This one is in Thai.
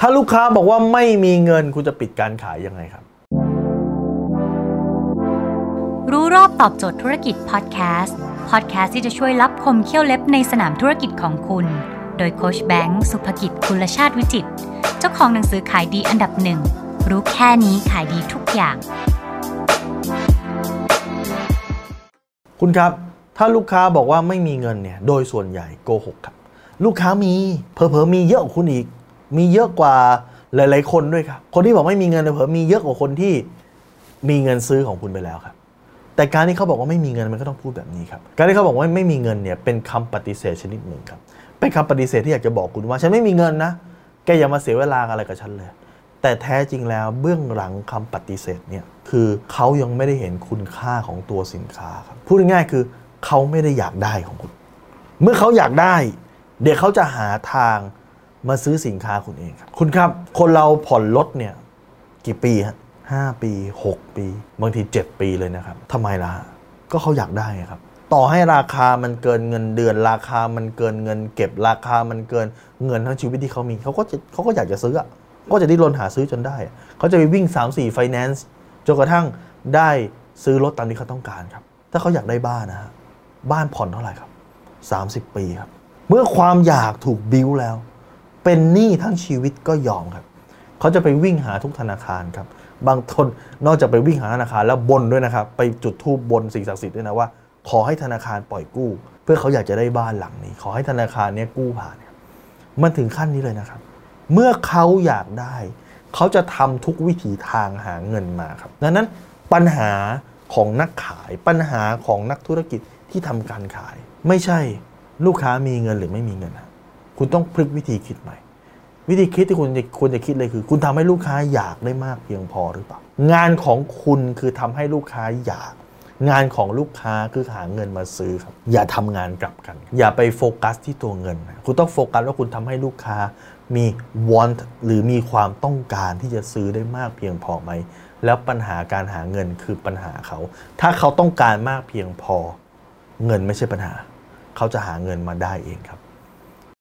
ถ้าลูกค้าบอกว่าไม่มีเงินคุณจะปิดการขายยังไงครับ รู้รอบตอบโจทย์ธุรกิจพอดแคสต์พอดแคสต์ที่จะช่วยรับคมเขี้ยวเล็บในสนามธุรกิจของคุณ โดยโคชแบงค์สุภกิจคุลชาติวิจิต เจ้าของหนังสือขายดีอันดับหนึ่ง รู้แค่นี้ขายดีทุกอย่าง คุณครับ ถ้าลูกค้าบอกว่าไม่มีเงินเนี่ย โดยส่วนใหญ่โกหกครับ ลูกค้ามีเผลอๆมีเยอะกว่าคุณอีก มีเยอะกว่าหลาย ๆ คนด้วยครับ คนที่บอกไม่มีเงินเผอมีเยอะกว่าคนที่มีเงินซื้อของคุณไปแล้วครับ แต่การที่เขาบอกว่าไม่มีเงินมันก็ต้องพูดแบบนี้ครับ การที่เขาบอกว่าไม่มีเงินเนี่ยเป็นคำปฏิเสธชนิดหนึ่งครับ เป็นคำปฏิเสธที่อยากจะบอกคุณว่าฉันไม่มีเงินนะ แกอย่ามาเสียเวลาอะไรกับฉันเลย แต่แท้จริงแล้วเบื้องหลังคำปฏิเสธเนี่ยคือเขายังไม่ได้เห็นคุณค่าของตัวสินค้าครับ พูดง่ายๆคือเขาไม่ได้อยากได้ของคุณ เมื่อเขาอยากได้ เดี๋ยวเขาจะหาทาง มาซื้อสินค้าคุณเองครับ คุณครับ คนเราผ่อนรถเนี่ยกี่ปีฮะห้าปี 6 ปี บางที 7 ปีเลยนะครับทำไมล่ะ ก็เขาอยากได้ไงครับ ต่อให้ราคามันเกินเงินเดือน ราคามันเกินเงิน เก็บราคามันเกินเงินทั้งชีวิตที่เขามีเขาก็จะเขาก็อยากจะซื้ออะก็จะดิ้นรนหาซื้อจนได้อะเขาจะไปวิ่ง 3-4 ไฟแนนซ์จนกระทั่งได้ซื้อรถตามที่เขาต้องการครับ ถ้าเขาอยากได้บ้านนะฮะบ้านผ่อนเท่าไหร่ครับ 30 ปีครับ เมื่อความอยากถูกบิ้วแล้ว เป็นหนี้ทั้งชีวิตก็ยอมครับ เขาจะไปวิ่งหาทุกธนาคารครับ บางคนนอกจากไปวิ่งหาธนาคารแล้วบนด้วยนะครับ ไปจุดธูปบนสิ่งศักดิ์สิทธิ์ด้วยนะว่า ขอให้ธนาคารปล่อยกู้ เพื่อเขาอยากจะได้บ้านหลังนี้ ขอให้ธนาคารเนี้ยกู้ผ่านมันถึงขั้นนี้เลยนะครับ เมื่อเขาอยากได้ เขาจะทำทุกวิถีทางหาเงินมาครับ ดังนั้นปัญหาของนักขายปัญหาของนักธุรกิจที่ทำการขาย ไม่ใช่ลูกค้ามีเงินหรือไม่มีเงินนะ คุณต้องพลิกวิธีคิดใหม่ วิธีคิดที่คุณจะควรจะคิดเลยคือ คุณทำให้ลูกค้าอยากได้มากเพียงพอหรือเปล่า งานของคุณคือทำให้ลูกค้าอยาก งานของลูกค้าคือหาเงินมาซื้อครับ อย่าทำงานกลับกัน อย่าไปโฟกัสที่ตัวเงิน คุณต้องโฟกัสว่าคุณทำให้ลูกค้ามี want หรือมีความต้องการที่จะซื้อได้มากเพียงพอไหม แล้วปัญหาการหาเงินคือปัญหาเขา ถ้าเขาต้องการมากเพียงพอ เงินไม่ใช่ปัญหา เขาจะหาเงินมาได้เองครับ